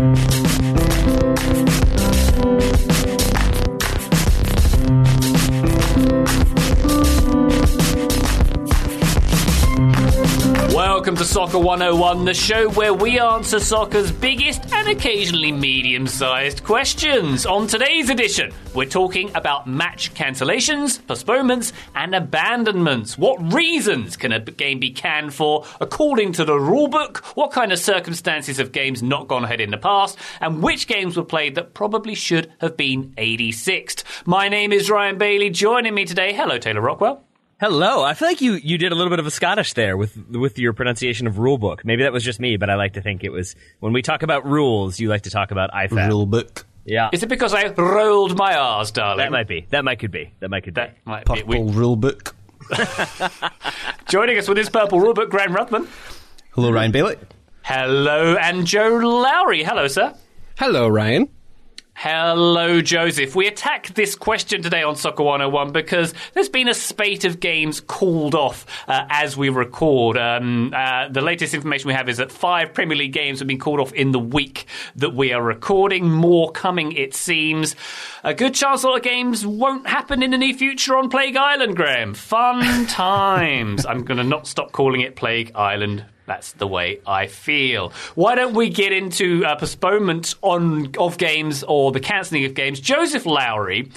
Welcome to Soccer 101, the show where we answer soccer's biggest and occasionally medium sized questions. On today's edition, we're talking about match cancellations, postponements, and abandonments. What reasons can a game be canned for according to the rulebook? What kind of circumstances have games not gone ahead in the past? And which games were played that probably should have been 86th? My name is Ryan Bailey. Joining me today, hello, Taylor Rockwell. Hello. I feel like you, you did a little bit of a Scottish there with with your pronunciation of rulebook. Maybe that was just me, but I like to think it was when we talk about rules, you like to talk about IFAB. Rule book. Yeah. Is it because I rolled my R's, darling? That might be. That might could be. That might could be. That might be. Purple We- rule book. joining us with his purple rulebook, Graham Ruthven. Hello, Ryan Bailey. Hello, and Joe Lowery. Hello, sir. Hello, Ryan. Hello, Joseph. We attack this question today on Soccer 101 because there's been a spate of games called off uh, as we record. Um, uh, the latest information we have is that five Premier League games have been called off in the week that we are recording. More coming, it seems. A good chance a lot of games won't happen in the near future on Plague Island, Graham. Fun times. I'm going to not stop calling it Plague Island that's the way I feel. Why don't we get into uh, postponement on of games or the cancelling of games? Joseph Lowery.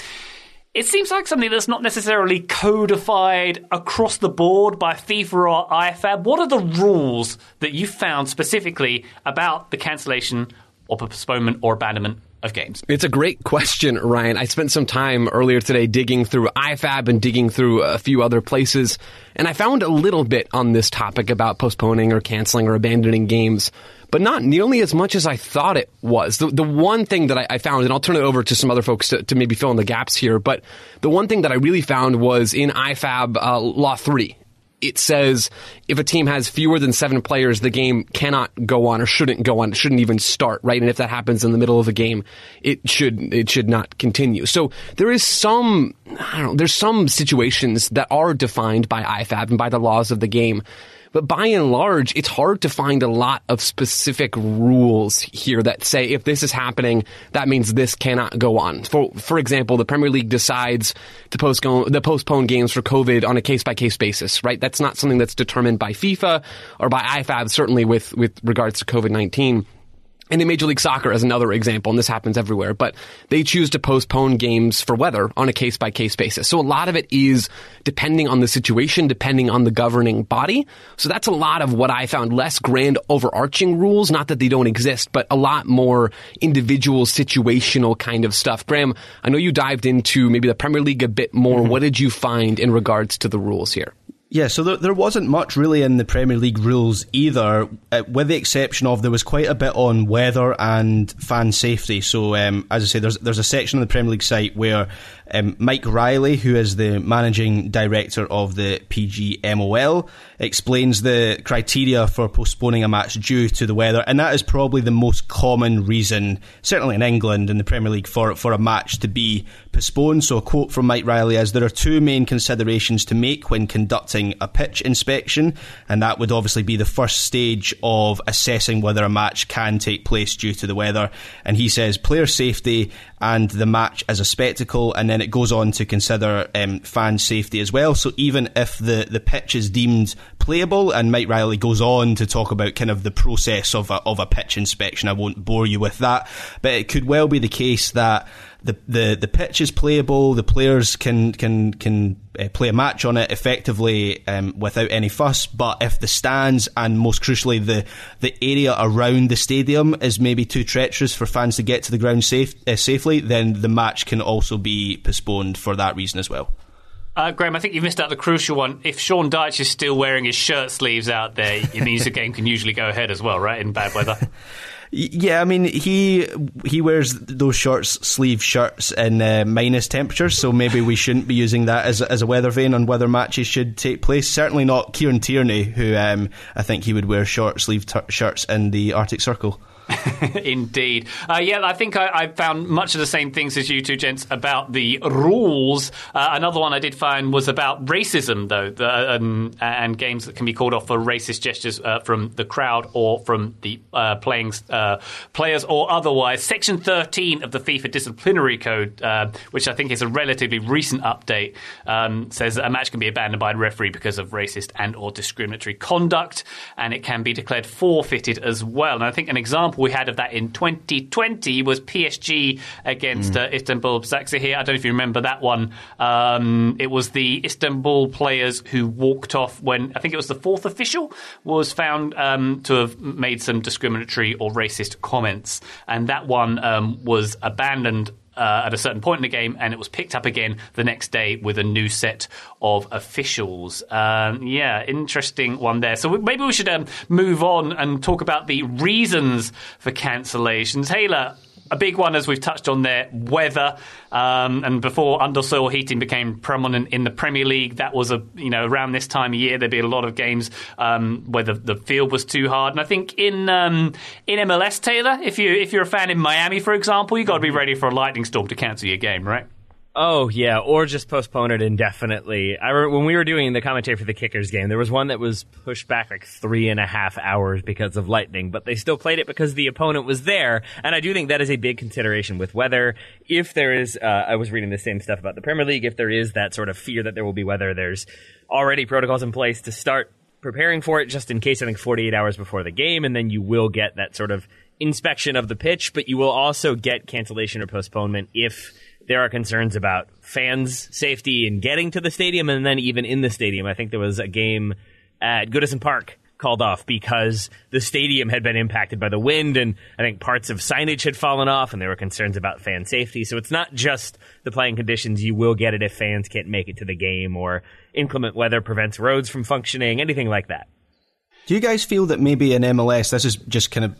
It seems like something that's not necessarily codified across the board by FIFA or IFAB. What are the rules that you found specifically about the cancellation or postponement or abandonment of games? It's a great question, Ryan. I spent some time earlier today digging through IFAB and digging through a few other places, and I found a little bit on this topic about postponing or canceling or abandoning games, but not nearly as much as I thought it was. The, the one thing that I, I found, and I'll turn it over to some other folks to, to maybe fill in the gaps here, but the one thing that I really found was in IFAB uh, Law 3 it says if a team has fewer than seven players, the game cannot go on or shouldn't go on. It shouldn't even start, right? And if that happens in the middle of a game, it should it should not continue. So there is some I don't know. There's some situations that are defined by IFAB and by the laws of the game. But by and large, it's hard to find a lot of specific rules here that say if this is happening, that means this cannot go on. For for example, the Premier League decides to postpone the postpone games for COVID on a case by case basis, right? That's not something that's determined by FIFA or by IFAB, certainly with with regards to COVID nineteen. And in Major League Soccer, as another example, and this happens everywhere, but they choose to postpone games for weather on a case by case basis. So a lot of it is depending on the situation, depending on the governing body. So that's a lot of what I found less grand overarching rules, not that they don't exist, but a lot more individual situational kind of stuff. Graham, I know you dived into maybe the Premier League a bit more. Mm-hmm. What did you find in regards to the rules here? Yeah, so there, there wasn't much really in the Premier League rules either, uh, with the exception of there was quite a bit on weather and fan safety. So, um, as I say, there's there's a section on the Premier League site where um, Mike Riley, who is the managing director of the PGMOL, explains the criteria for postponing a match due to the weather, and that is probably the most common reason, certainly in England in the Premier League, for for a match to be postponed. So, a quote from Mike Riley is: "There are two main considerations to make when conducting a pitch inspection, and that would obviously be the first stage of assessing whether a match can take place due to the weather." And he says player safety and the match as a spectacle, and then it goes on to consider um, fan safety as well. So even if the, the pitch is deemed playable, and Mike Riley goes on to talk about kind of the process of a, of a pitch inspection, I won't bore you with that, but it could well be the case that the the, the pitch is playable, the players can can can uh, play a match on it effectively um, without any fuss. But if the stands and most crucially the the area around the stadium is maybe too treacherous for fans to get to the ground safe uh, safely, then the match can also be postponed for that reason as well. Uh, Graham, I think you've missed out the crucial one. If Sean Dyche is still wearing his shirt sleeves out there, it means the game can usually go ahead as well, right? In bad weather. Yeah, I mean he he wears those short sleeve shirts in uh, minus temperatures, so maybe we shouldn't be using that as as a weather vane on whether matches should take place. Certainly not Kieran Tierney, who um, I think he would wear short sleeve t- shirts in the Arctic Circle. Indeed. Uh, yeah, I think I, I, found much of the same things as you two gents about the rules. Uh, another one I did find was about racism, though, the, um, and games that can be called off for racist gestures uh, from the crowd or from the uh, playing uh, players or otherwise. Section 13 of the FIFA Disciplinary Code, uh, which I think is a relatively recent update, um, says that a match can be abandoned by a referee because of racist and or discriminatory conduct, and it can be declared forfeited as well. And I think an example we had of that in 2020 was PSG against mm. uh, Istanbul Basaksehir. I don't know if you remember that one. Um, it was the Istanbul players who walked off when I think it was the fourth official was found um, to have made some discriminatory or racist comments, and that one um, was abandoned uh, at a certain point in the game, and it was picked up again the next day with a new set of officials. Um, yeah, interesting one there. So maybe we should um, move on and talk about the reasons for cancellations. Taylor, a big one, as we've touched on there, weather. Um, and before undersoil heating became prominent in the Premier League, that was a you know around this time of year there'd be a lot of games um, where the, the field was too hard. And I think in um, in MLS, Taylor, if you if you're a fan in Miami, for example, you have got to be ready for a lightning storm to cancel your game, right? Oh yeah, or just postpone it indefinitely. I when we were doing the commentary for the Kickers game, there was one that was pushed back like three and a half hours because of lightning, but they still played it because the opponent was there. And I do think that is a big consideration with weather. If there is, uh, I was reading the same stuff about the Premier League. If there is that sort of fear that there will be weather, there's already protocols in place to start preparing for it just in case. I think 48 hours before the game, and then you will get that sort of inspection of the pitch, but you will also get cancellation or postponement if there are concerns about fans' safety in getting to the stadium, and then even in the stadium. I think there was a game at Goodison Park called off because the stadium had been impacted by the wind, and I think parts of signage had fallen off, and there were concerns about fan safety. So it's not just the playing conditions. You will get it if fans can't make it to the game, or inclement weather prevents roads from functioning, anything like that. Do you guys feel that maybe in MLS, this is just kind of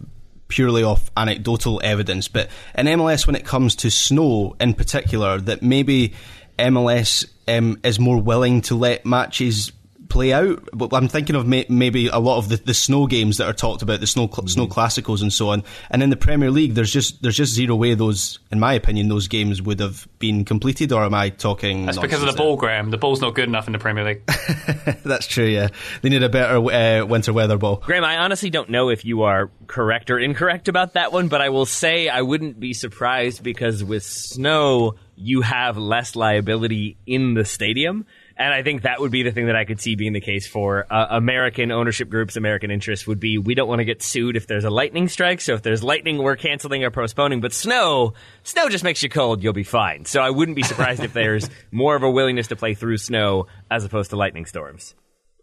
purely off anecdotal evidence, but in MLS, when it comes to snow in particular, that maybe MLS um, is more willing to let matches play out. But I'm thinking of may- maybe a lot of the, the snow games that are talked about, the snow cl- mm. snow classicals and so on. And in the Premier League, there's just there's just zero way those, in my opinion, those games would have been completed. Or am I talking? That's because of the ball, Graham. The ball's not good enough in the Premier League. That's true. Yeah, they need a better uh, winter weather ball. Graham, I honestly don't know if you are correct or incorrect about that one, but I will say I wouldn't be surprised because with snow you have less liability in the stadium. And I think that would be the thing that I could see being the case for uh, American ownership groups, American interests would be we don't want to get sued if there's a lightning strike. So if there's lightning, we're canceling or postponing. But snow, snow just makes you cold. You'll be fine. So I wouldn't be surprised if there's more of a willingness to play through snow as opposed to lightning storms.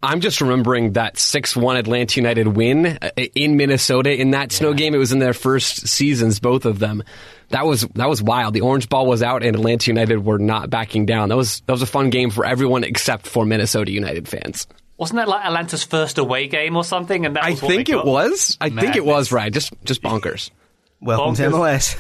I'm just remembering that 6-1 Atlanta United win uh, in Minnesota in that snow game. It was in their first seasons, both of them. That was that was wild. The orange ball was out, and Atlanta United were not backing down. That was that was a fun game for everyone except for Minnesota United fans. Wasn't that like Atlanta's first away game or something? And I think it was. I think it was right. Just just bonkers. Welcome to MLS.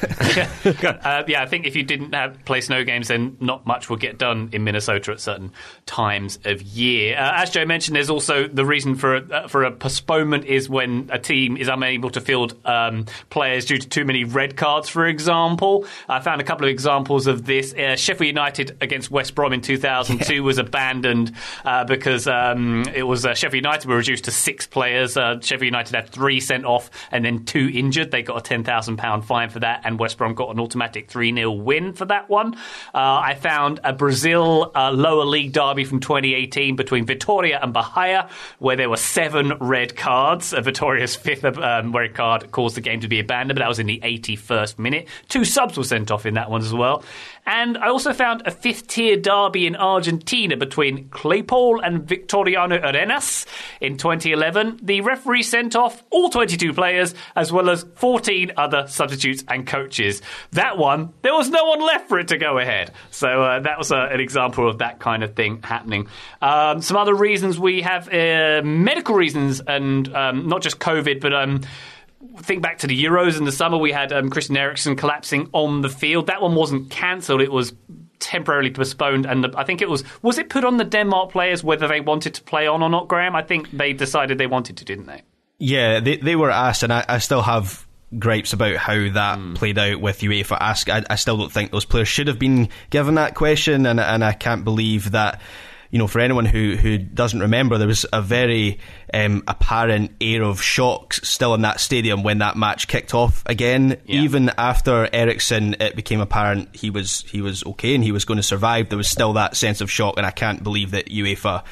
yeah. Uh, yeah, I think if you didn't have play snow games, then not much would get done in Minnesota at certain times of year. Uh, as Joe mentioned, there's also the reason for a, uh, for a postponement is when a team is unable to field um, players due to too many red cards. For example, I found a couple of examples of this. Uh, Sheffield United against West Brom in 2002 yeah. was abandoned uh, because um, it was uh, Sheffield United were reduced to six players. Sheffield United had three sent off and then two injured. They got a ten thousand £1,000 fine for that, and West Brom got an automatic 3 0 win for that one. Uh, I found a Brazil uh, lower league derby from 2018 between Vitoria and Bahia, where there were seven red cards. Uh, Vitoria's fifth um, red card caused the game to be abandoned, but that was in the 81st minute. Two subs were sent off in that one as well. And I also found a fifth tier derby in Argentina between Claypole and Victoriano Arenas in 2011. The referee sent off all 22 players as well as 14 other substitutes and coaches. That one, there was no one left for it to go ahead. So uh, that was uh, an example of that kind of thing happening. Um, some other reasons we have uh, medical reasons and um, not just COVID, but. Um, think back to the Euros in the summer, we had um, Christian Eriksen collapsing on the field. That one wasn't cancelled; it was temporarily postponed. And the, I think it was was it put on the Denmark players whether they wanted to play on or not. Graham, I think they decided they wanted to, didn't they? Yeah, they they were asked, and I, I still have gripes about how that mm. played out with UEFA Ask. I, I, still don't think those players should have been given that question, and, and I can't believe that. You know, for anyone who, who doesn't remember, there was a very um, apparent air of shock still in that stadium when that match kicked off again. Yeah. Even after Eriksen, it became apparent he was he was okay and he was going to survive. There was still that sense of shock, and I can't believe that UEFA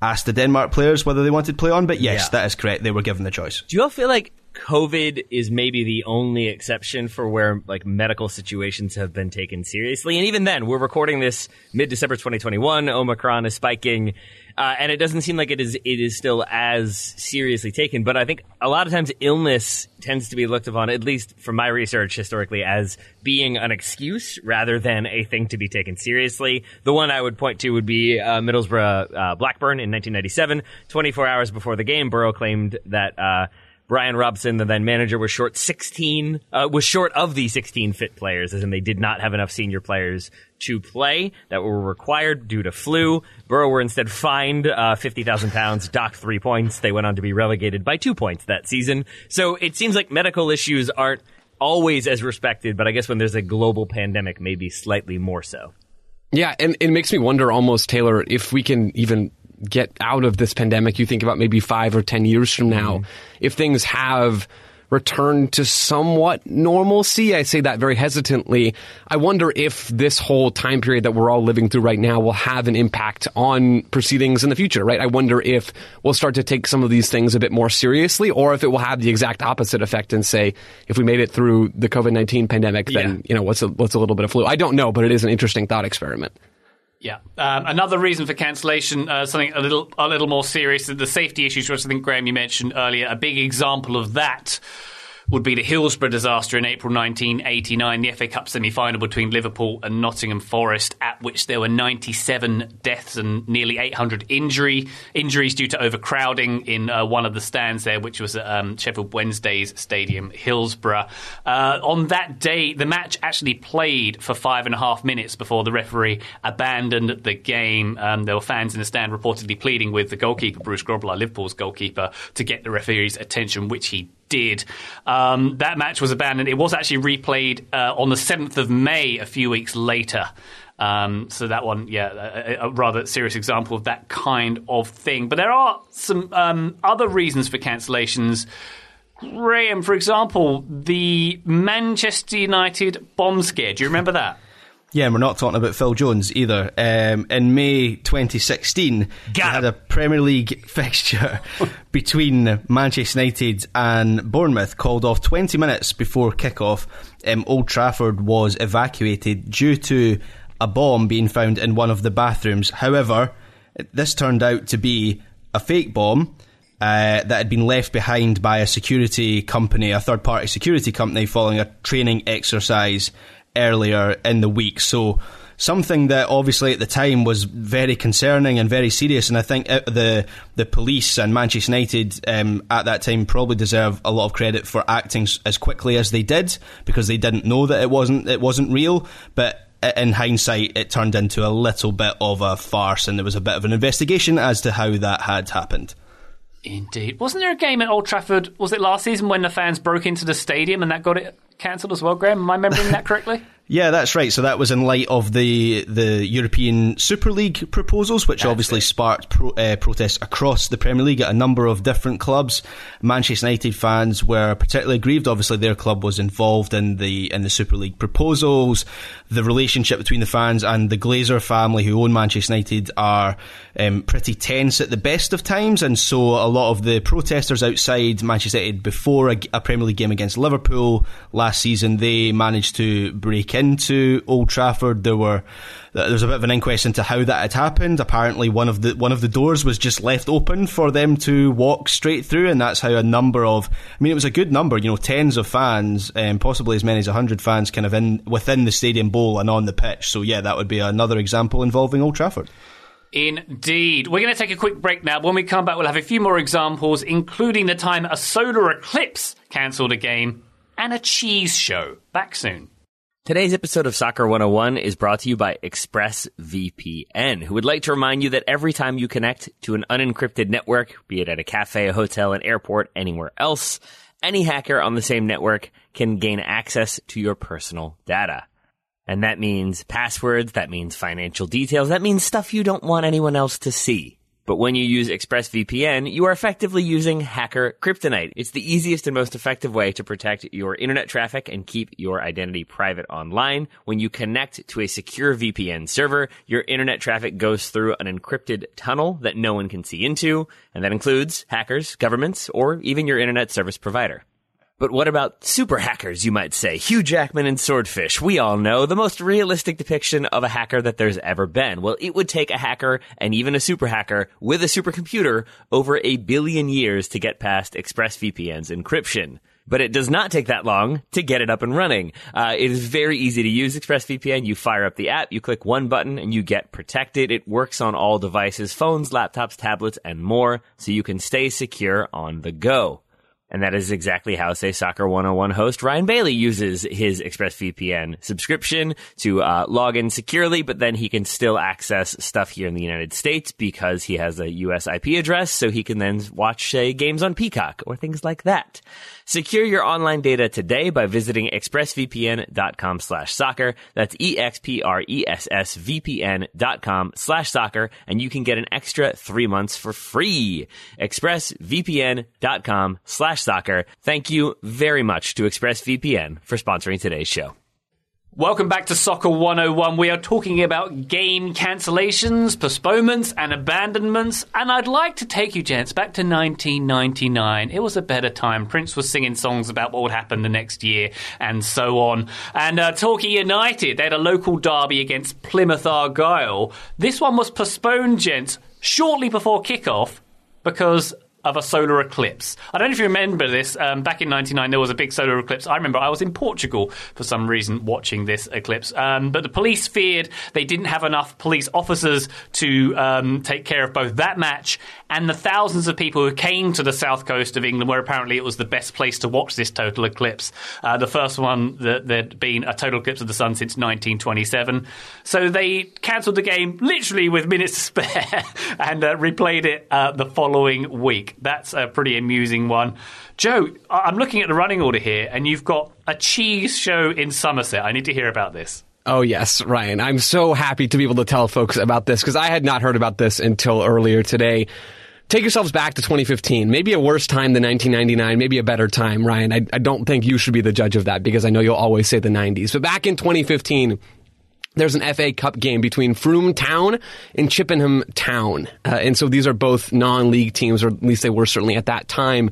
asked the Denmark players whether they wanted to play on. But yes, yeah. that is correct. They were given the choice. Do you all feel like COVID is maybe the only exception for where like medical situations have been taken seriously. And even then, we're recording this mid December 2021. Omicron is spiking. Uh, and it doesn't seem like it is it is still as seriously taken. But I think a lot of times illness tends to be looked upon, at least from my research historically, as being an excuse rather than a thing to be taken seriously. The one I would point to would be uh, Middlesbrough uh, Blackburn in 1997. 24 hours before the game, Boro claimed that uh, Brian Robson, the then manager, was short 16, uh, was short of the 16 fit players, as in they did not have enough senior players to play that were required due to flu. Boro were instead fined uh, 50,000 pounds, docked three points. They went on to be relegated by two points that season. So it seems like medical issues aren't always as respected, but I guess when there's a global pandemic, maybe slightly more so. Yeah, and it makes me wonder almost, Taylor, if we can even get out of this pandemic, you think about maybe five or 10 years from now, mm-hmm. if things have returned to somewhat normalcy. I say that very hesitantly. I wonder if this whole time period that we're all living through right now will have an impact on proceedings in the future, right? I wonder if we'll start to take some of these things a bit more seriously or if it will have the exact opposite effect and say, if we made it through the COVID-19 pandemic, then, yeah. you know, what's a, what's a little bit of flu? I don't know, but it is an interesting thought experiment. Yeah. Um, another reason for cancellation, uh, something a little a little more serious, the safety issues, which I think Graham you mentioned earlier. A big example of that would be the Hillsborough disaster in April 1989, the FA Cup semi final between Liverpool and Nottingham Forest, at which there were 97 deaths and nearly 800 injury injuries due to overcrowding in uh, one of the stands there, which was at um, Sheffield Wednesday's Stadium, Hillsborough. Uh, on that day, the match actually played for five and a half minutes before the referee abandoned the game. Um, there were fans in the stand reportedly pleading with the goalkeeper, Bruce Grobbelaar, Liverpool's goalkeeper, to get the referee's attention, which he did. Um, that match was abandoned. It was actually replayed uh, on the 7th of May, a few weeks later. Um, so that one, yeah, a, a, rather serious example of that kind of thing. But there are some um, other reasons for cancellations. Graham, for example, the Manchester United bomb scare. Do you remember that? Yeah, and we're not talking about Phil Jones either. Um, in May 2016, we had a Premier League fixture between Manchester United and Bournemouth called off 20 minutes before kickoff. Um, Old Trafford was evacuated due to a bomb being found in one of the bathrooms. However, this turned out to be a fake bomb. Uh, that had been left behind by a security company, a third party security company, following a training exercise earlier in the week. So something that obviously at the time was very concerning and very serious. And I think uh, the the police and Manchester United um, at that time probably deserve a lot of credit for acting as quickly as they did because they didn't know that it wasn't it wasn't real, but. In hindsight, it turned into a little bit of a farce, and there was a bit of an investigation as to how that had happened. Indeed. Wasn't there a game at Old Trafford, was it last season, when the fans broke into the stadium and that got it cancelled as well, Graham? Am I remembering that correctly? Yeah, that's right. So that was in light of the the European Super League proposals, which that's obviously it. sparked pro, uh, protests across the Premier League at a number of different clubs. Manchester United fans were particularly aggrieved. Obviously, their club was involved in the in the Super League proposals. The relationship between the fans and the Glazer family, who own Manchester United, are um, pretty tense at the best of times, and so a lot of the protesters outside Manchester United before a, a Premier League game against Liverpool last season, they managed to break into Old Trafford. There were there was a bit of an inquest into how that had happened. Apparently, one of the one of the doors was just left open for them to walk straight through, and that's how a number of I mean, it was a good number, you know, tens of fans, um, possibly as many as hundred fans, kind of in within the stadium bowl and on the pitch. So yeah, that would be another example involving Old Trafford. Indeed. We're going to take a quick break now. When we come back, we'll have a few more examples, including the time a solar eclipse cancelled a game and a cheese show. Back soon. Today's episode of Soccer 101 is brought to you by ExpressVPN, who would like to remind you that every time you connect to an unencrypted network, be it at a cafe, a hotel, an airport, anywhere else, any hacker on the same network can gain access to your personal data. And that means passwords, that means financial details, that means stuff you don't want anyone else to see. But when you use ExpressVPN, you are effectively using hacker kryptonite. It's the easiest and most effective way to protect your internet traffic and keep your identity private online. When you connect to a secure VPN server, your internet traffic goes through an encrypted tunnel that no one can see into, and that includes hackers, governments, or even your internet service provider. But what about super hackers, you might say? Hugh Jackman and Swordfish. We all know the most realistic depiction of a hacker that there's ever been. Well, it would take a hacker and even a super hacker with a supercomputer over a billion years to get past ExpressVPN's encryption. But it does not take that long to get it up and running. Uh, it is very easy to use ExpressVPN. You fire up the app, you click one button, and you get protected. It works on all devices, phones, laptops, tablets, and more, so you can stay secure on the go. And that is exactly how, say, Soccer 101 host Ryan Bailey uses his ExpressVPN subscription to uh, log in securely, but then he can still access stuff here in the United States because he has a US IP address, so he can then watch, say, games on Peacock or things like that. Secure your online data today by visiting expressvpn.com slash soccer. That's E-X-P-R-E-S-S-V-P-N dot com slash soccer, and you can get an extra three months for free. expressvpn.com slash soccer. Thank you very much to ExpressVPN for sponsoring today's show. Welcome back to Soccer 101. We are talking about game cancellations, postponements, and abandonments. And I'd like to take you, gents, back to 1999. It was a better time. Prince was singing songs about what would happen the next year and so on. And uh, Torquay United, they had a local derby against Plymouth Argyle. This one was postponed, gents, shortly before kickoff because of a solar eclipse. I don't know if you remember this. Um, back in '99, there was a big solar eclipse. I remember I was in Portugal for some reason watching this eclipse, um, but the police feared they didn't have enough police officers to um, take care of both that match and the thousands of people who came to the south coast of England, where apparently it was the best place to watch this total eclipse. Uh, the first one that there'd been a total eclipse of the sun since 1927. So they cancelled the game literally with minutes to spare and uh, replayed it uh, the following week. That's a pretty amusing one. Joe, I'm looking at the running order here, and you've got a cheese show in Somerset. I need to hear about this. Oh, yes, Ryan. I'm so happy to be able to tell folks about this because I had not heard about this until earlier today. Take yourselves back to 2015. Maybe a worse time than 1999, maybe a better time, Ryan. I, I don't think you should be the judge of that because I know you'll always say the 90s. But back in 2015, there's an FA Cup game between Frome Town and Chippenham Town. Uh, and so these are both non-league teams, or at least they were certainly at that time.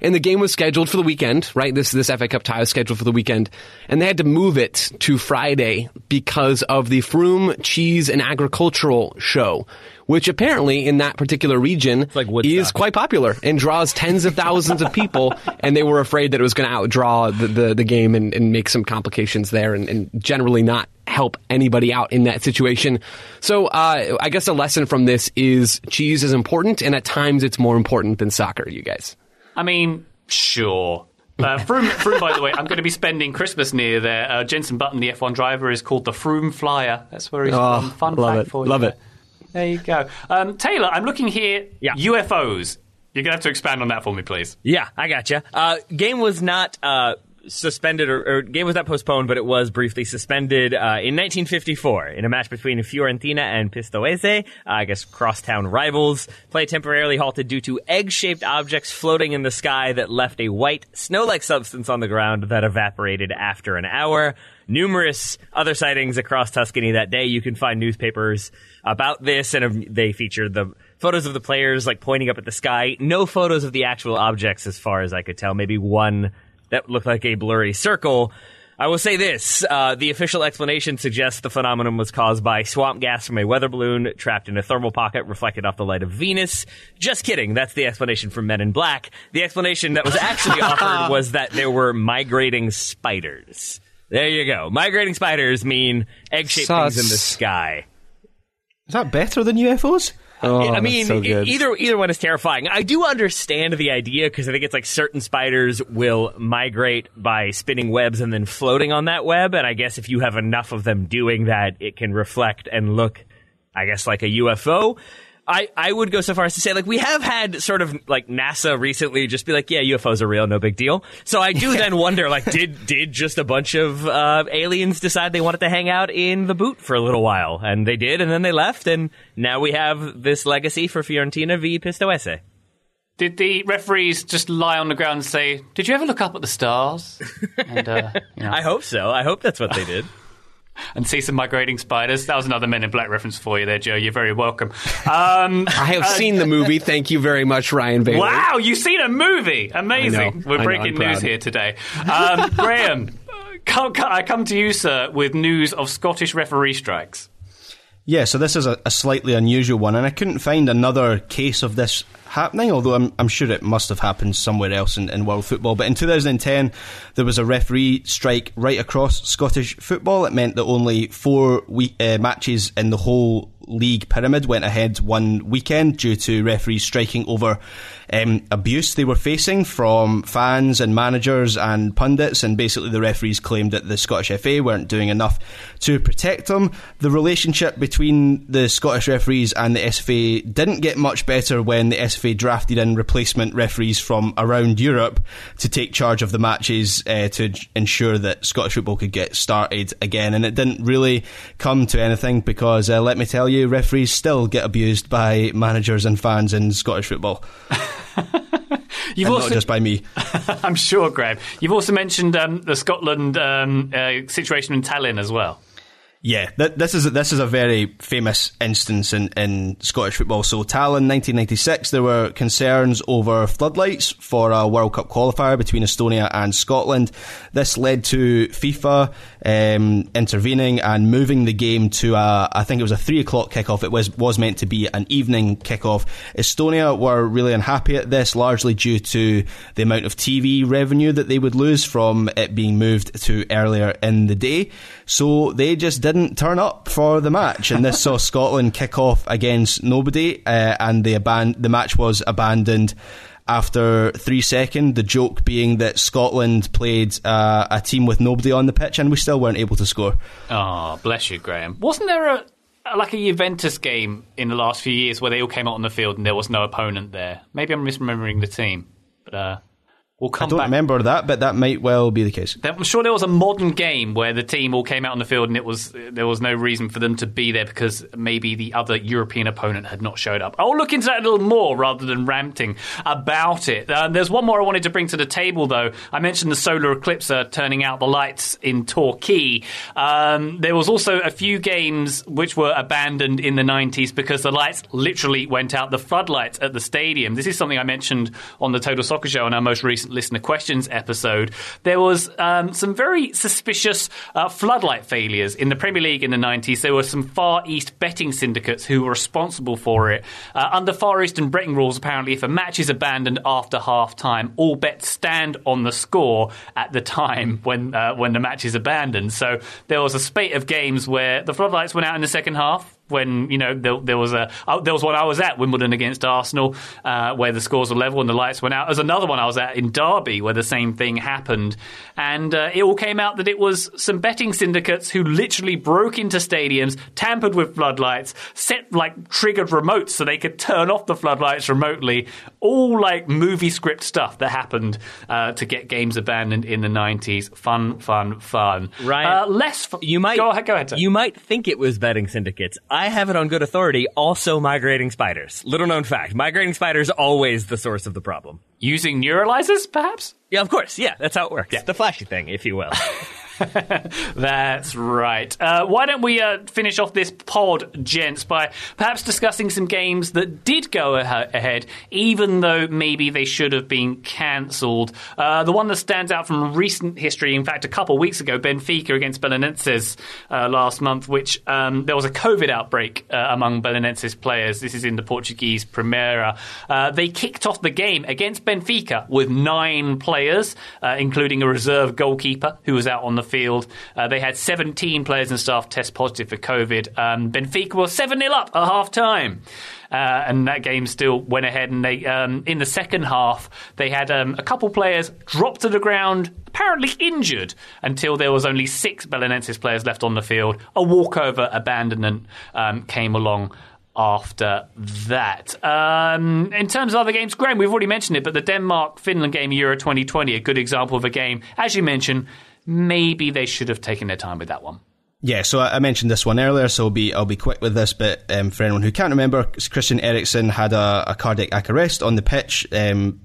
And the game was scheduled for the weekend, right? This this FA Cup tie was scheduled for the weekend, and they had to move it to Friday because of the Frome Cheese and Agricultural Show, which apparently in that particular region like is quite popular and draws tens of thousands of people. And they were afraid that it was going to outdraw the, the, the game and, and make some complications there, and, and generally not help anybody out in that situation. So uh, I guess a lesson from this is cheese is important, and at times it's more important than soccer. You guys. I mean, sure. Uh, Frome, Frome, by the way, I'm going to be spending Christmas near there. Uh, Jenson Button, the F1 driver, is called the Frome Flyer. That's where he's Oh, from. Fun love fact it, for you. love it. There you go. Um, Taylor, I'm looking here. Yeah. UFOs. You're going to have to expand on that for me, please. Yeah, I gotcha. Uh, game was not uh, suspended or, or game was not postponed, but it was briefly suspended uh, in 1954 in a match between Fiorentina and Pistoiese. Uh, I guess crosstown rivals. Play temporarily halted due to egg-shaped objects floating in the sky that left a white snow-like substance on the ground that evaporated after an hour. Numerous other sightings across Tuscany that day. You can find newspapers about this, and they feature the photos of the players like pointing up at the sky. No photos of the actual objects, as far as I could tell. Maybe one that looked like a blurry circle. I will say this: uh, the official explanation suggests the phenomenon was caused by swamp gas from a weather balloon trapped in a thermal pocket reflected off the light of Venus. Just kidding. That's the explanation from Men in Black. The explanation that was actually offered was that there were migrating spiders. There you go. Migrating spiders mean egg-shaped things in the sky. Is that better than UFOs? Oh, I mean, so either either one is terrifying. I do understand the idea because I think it's like certain spiders will migrate by spinning webs and then floating on that web, and I guess if you have enough of them doing that, it can reflect and look, I guess, like a UFO. I, I would go so far as to say, like, we have had sort of like NASA recently just be like, yeah, UFOs are real, no big deal. So I do then wonder, like, did did just a bunch of uh, aliens decide they wanted to hang out in the boot for a little while? And they did, and then they left, and now we have this legacy for Fiorentina v Pistoiese. Did the referees just lie on the ground and say, Did you ever look up at the stars? And, uh, you know, I hope so. I hope that's what they did. And see some migrating spiders. That was another Men in Black reference for you there, Joe. You're very welcome. Um, I have seen the movie. Thank you very much, Ryan Bailey. wow, you've seen a movie. Amazing. We're I know, breaking news here today. Um, Graham, come, come- I come to you, sir, with news of Scottish referee strikes. Yeah, so this is a, a slightly unusual one, and I couldn't find another case of this happening, although I'm, I'm sure it must have happened somewhere else in, in world football. But in 2010, there was a referee strike right across Scottish football. It meant that only four week, uh, matches in the whole league pyramid went ahead one weekend due to referees striking over um, abuse they were facing from fans and managers and pundits. And basically, the referees claimed that the Scottish FA weren't doing enough to protect them. The relationship between the Scottish referees and the SFA didn't get much better when the SFA drafted in replacement referees from around Europe to take charge of the matches uh, to ensure that Scottish football could get started again. And it didn't really come to anything because, uh, let me tell you, referees still get abused by managers and fans in Scottish football. You've and also, not just by me. I'm sure, Graham. You've also mentioned um, the Scotland um, uh, situation in Tallinn as well. Yeah, th- this is a, this is a very famous instance in, in Scottish football. So, Tallinn, 1996, there were concerns over floodlights for a World Cup qualifier between Estonia and Scotland. This led to FIFA um, intervening and moving the game to a, I think it was a three o'clock kickoff. It was was meant to be an evening kickoff. Estonia were really unhappy at this, largely due to the amount of TV revenue that they would lose from it being moved to earlier in the day. So they just didn't turn up for the match, and this saw Scotland kick off against nobody, uh, and the aban- the match was abandoned after three seconds. The joke being that Scotland played uh, a team with nobody on the pitch, and we still weren't able to score. Oh, bless you, Graham. Wasn't there a like a Juventus game in the last few years where they all came out on the field and there was no opponent there? Maybe I'm misremembering the team, but uh, we'll come I don't back. remember that, but that might well be the case. I'm sure there was a modern game where the team all came out on the field and it was there was no reason for them to be there because maybe the other European opponent had not showed up. I'll look into that a little more rather than ranting about it. Uh, there's one more I wanted to bring to the table though. I mentioned the solar eclipse uh, turning out the lights in Torquay. Um, there was also a few games which were abandoned in the 90s because the lights literally went out. The floodlights at the stadium. This is something I mentioned on the Total Soccer Show on our most recent listener questions episode. There was um, some very suspicious uh, floodlight failures in the Premier League in the 90s. There were some Far East betting syndicates who were responsible for it. Uh, under Far Eastern betting rules, apparently, if a match is abandoned after half time, all bets stand on the score at the time when uh, when the match is abandoned. So there was a spate of games where the floodlights went out in the second half when you know there, there was a oh, there was one I was at Wimbledon against Arsenal uh, where the scores were level and the lights went out. There's another one I was at in Derby where the same thing happened, and uh, it all came out that it was some betting syndicates who literally broke into stadiums, tampered with floodlights, set like triggered remotes so they could turn off the floodlights remotely. All like movie script stuff that happened uh, to get games abandoned in the 90s. Fun, fun, fun. Ryan, uh, less. Fu- You might go ahead. Go ahead. Sir. You might think it was betting syndicates. I have it on good authority. Also, migrating spiders. Little known fact: migrating spiders always the source of the problem. Using neuralizers, perhaps? Yeah, of course. Yeah, that's how it works. The flashy thing, if you will. That's right. Uh, why don't we uh, finish off this pod, gents, by perhaps discussing some games that did go ah- ahead, even though maybe they should have been cancelled. Uh, the one that stands out from recent history, in fact, a couple of weeks ago, Benfica against Belenenses uh, last month, which um, there was a COVID outbreak uh, among Belenenses players. This is in the Portuguese Primeira. Uh, they kicked off the game against Benfica with nine players, including a reserve goalkeeper who was out on the field. Uh, they had 17 players and staff test positive for COVID. Um, Benfica were 7 0 up at half time. Uh, and that game still went ahead. And they, um, in the second half, they had um, a couple players dropped to the ground, apparently injured, until there was only six Belenenses players left on the field. A walkover abandonment um, came along after that. Um, in terms of other games, Graham, we've already mentioned it, but the Denmark Finland game Euro 2020, a good example of a game, as you mentioned, maybe they should have taken their time with that one. Yeah, so I mentioned this one earlier, so I'll be I'll be quick with this. But um, for anyone who can't remember, Christian Eriksen had a, a cardiac arrest on the pitch um,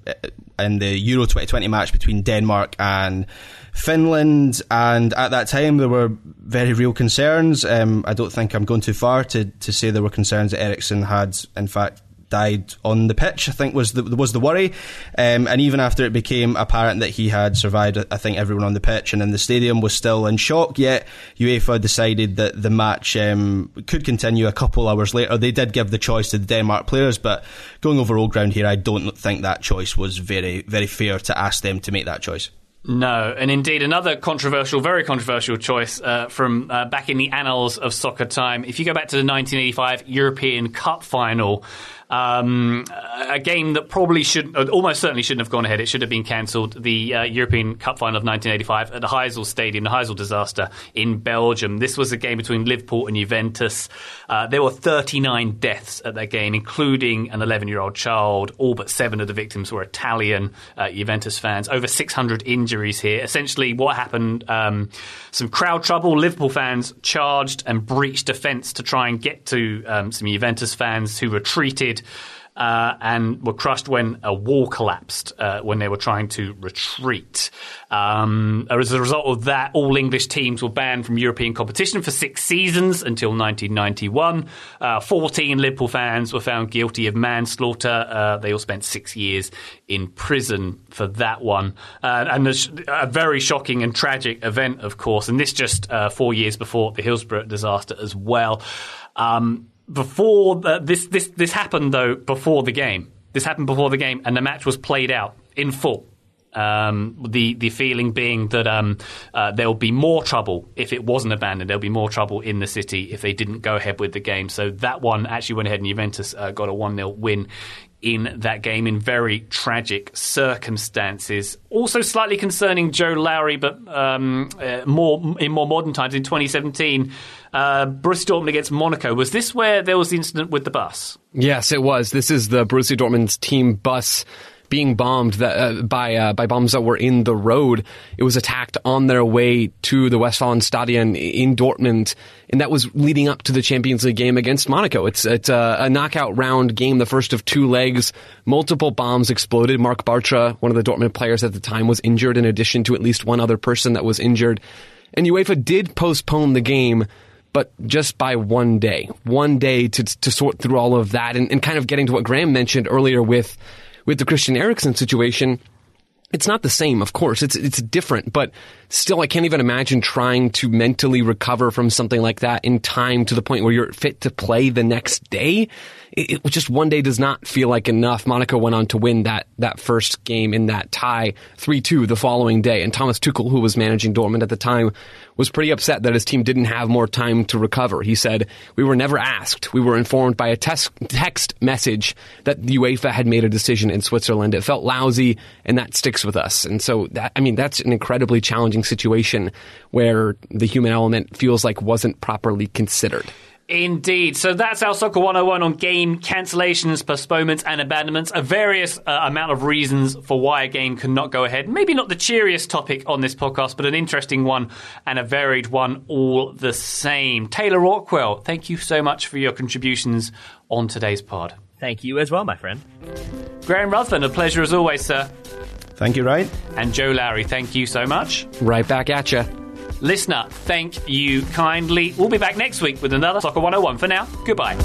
in the Euro 2020 match between Denmark and Finland, and at that time there were very real concerns. Um, I don't think I'm going too far to to say there were concerns that Eriksen had, in fact, died on the pitch. I think was the was the worry, um, and even after it became apparent that he had survived, I think everyone on the pitch and in the stadium was still in shock. Yet UEFA decided that the match um, could continue a couple hours later. They did give the choice to the Denmark players, but going over old ground here, I don't think that choice was very very fair to ask them to make that choice. No, and indeed another controversial, very controversial choice uh, from uh, back in the annals of soccer time. If you go back to the 1985 European Cup final, um, a game that probably should, uh, almost certainly shouldn't have gone ahead. It should have been cancelled. The uh, European Cup final of 1985 at the Heysel Stadium, the Heysel disaster in Belgium. This was a game between Liverpool and Juventus. Uh, there were 39 deaths at that game, including an 11 year old child. All but seven of the victims were Italian uh, Juventus fans. Over 600 injuries here. Essentially, what happened? Um, some crowd trouble. Liverpool fans charged and breached a fence to try and get to um, some Juventus fans who retreated uh, and were crushed when a wall collapsed uh, when they were trying to retreat. Um, as a result of that, all English teams were banned from European competition for six seasons until 1991. Uh, 14 Liverpool fans were found guilty of manslaughter. Uh, they all spent six years in prison for that one. Uh, and a very shocking and tragic event, of course, and this just uh, four years before the Hillsborough disaster as well. Um, before the, this this this happened though before the game. This happened before the game, and the match was played out in full. Um, the the feeling being that um, uh, there will be more trouble if it wasn't abandoned. There'll be more trouble in the city if they didn't go ahead with the game. So that one actually went ahead, and Juventus uh, got a one 0 win in that game in very tragic circumstances. Also, slightly concerning Joe Lowery, but um, uh, more in more modern times in 2017. Uh, Borussia Dortmund against Monaco. Was this where there was the incident with the bus? Yes, it was. This is the Borussia Dortmund's team bus being bombed that, uh, by uh, by bombs that were in the road. It was attacked on their way to the Westfalenstadion in Dortmund, and that was leading up to the Champions League game against Monaco. It's it's a, a knockout round game, the first of two legs. Multiple bombs exploded. Marc Bartra, one of the Dortmund players at the time, was injured. In addition to at least one other person that was injured, and UEFA did postpone the game but just by one day, one day to, to sort through all of that and, and kind of getting to what Graham mentioned earlier with with the Christian Eriksen situation, it's not the same, of course. It's it's different, but still, I can't even imagine trying to mentally recover from something like that in time to the point where you're fit to play the next day it, it, just one day does not feel like enough. Monaco went on to win that that first game in that tie, three two the following day, and Thomas Tuchel, who was managing Dortmund at the time, was pretty upset that his team didn't have more time to recover. He said, "We were never asked. We were informed by a text text message that UEFA had made a decision in Switzerland. It felt lousy, and that sticks with us." And so, that, I mean, that's an incredibly challenging situation where the human element feels like wasn't properly considered. Indeed. So that's our Soccer 101 on game cancellations, postponements, and abandonments. A various uh, amount of reasons for why a game cannot go ahead. Maybe not the cheeriest topic on this podcast, but an interesting one and a varied one all the same. Taylor Rockwell, thank you so much for your contributions on today's pod. Thank you as well, my friend. Graham Ruthven, a pleasure as always, sir. Thank you, Ryan. And Joe Lowery, thank you so much. Right back at you. Listener, thank you kindly. We'll be back next week with another Soccer 101. For now, goodbye.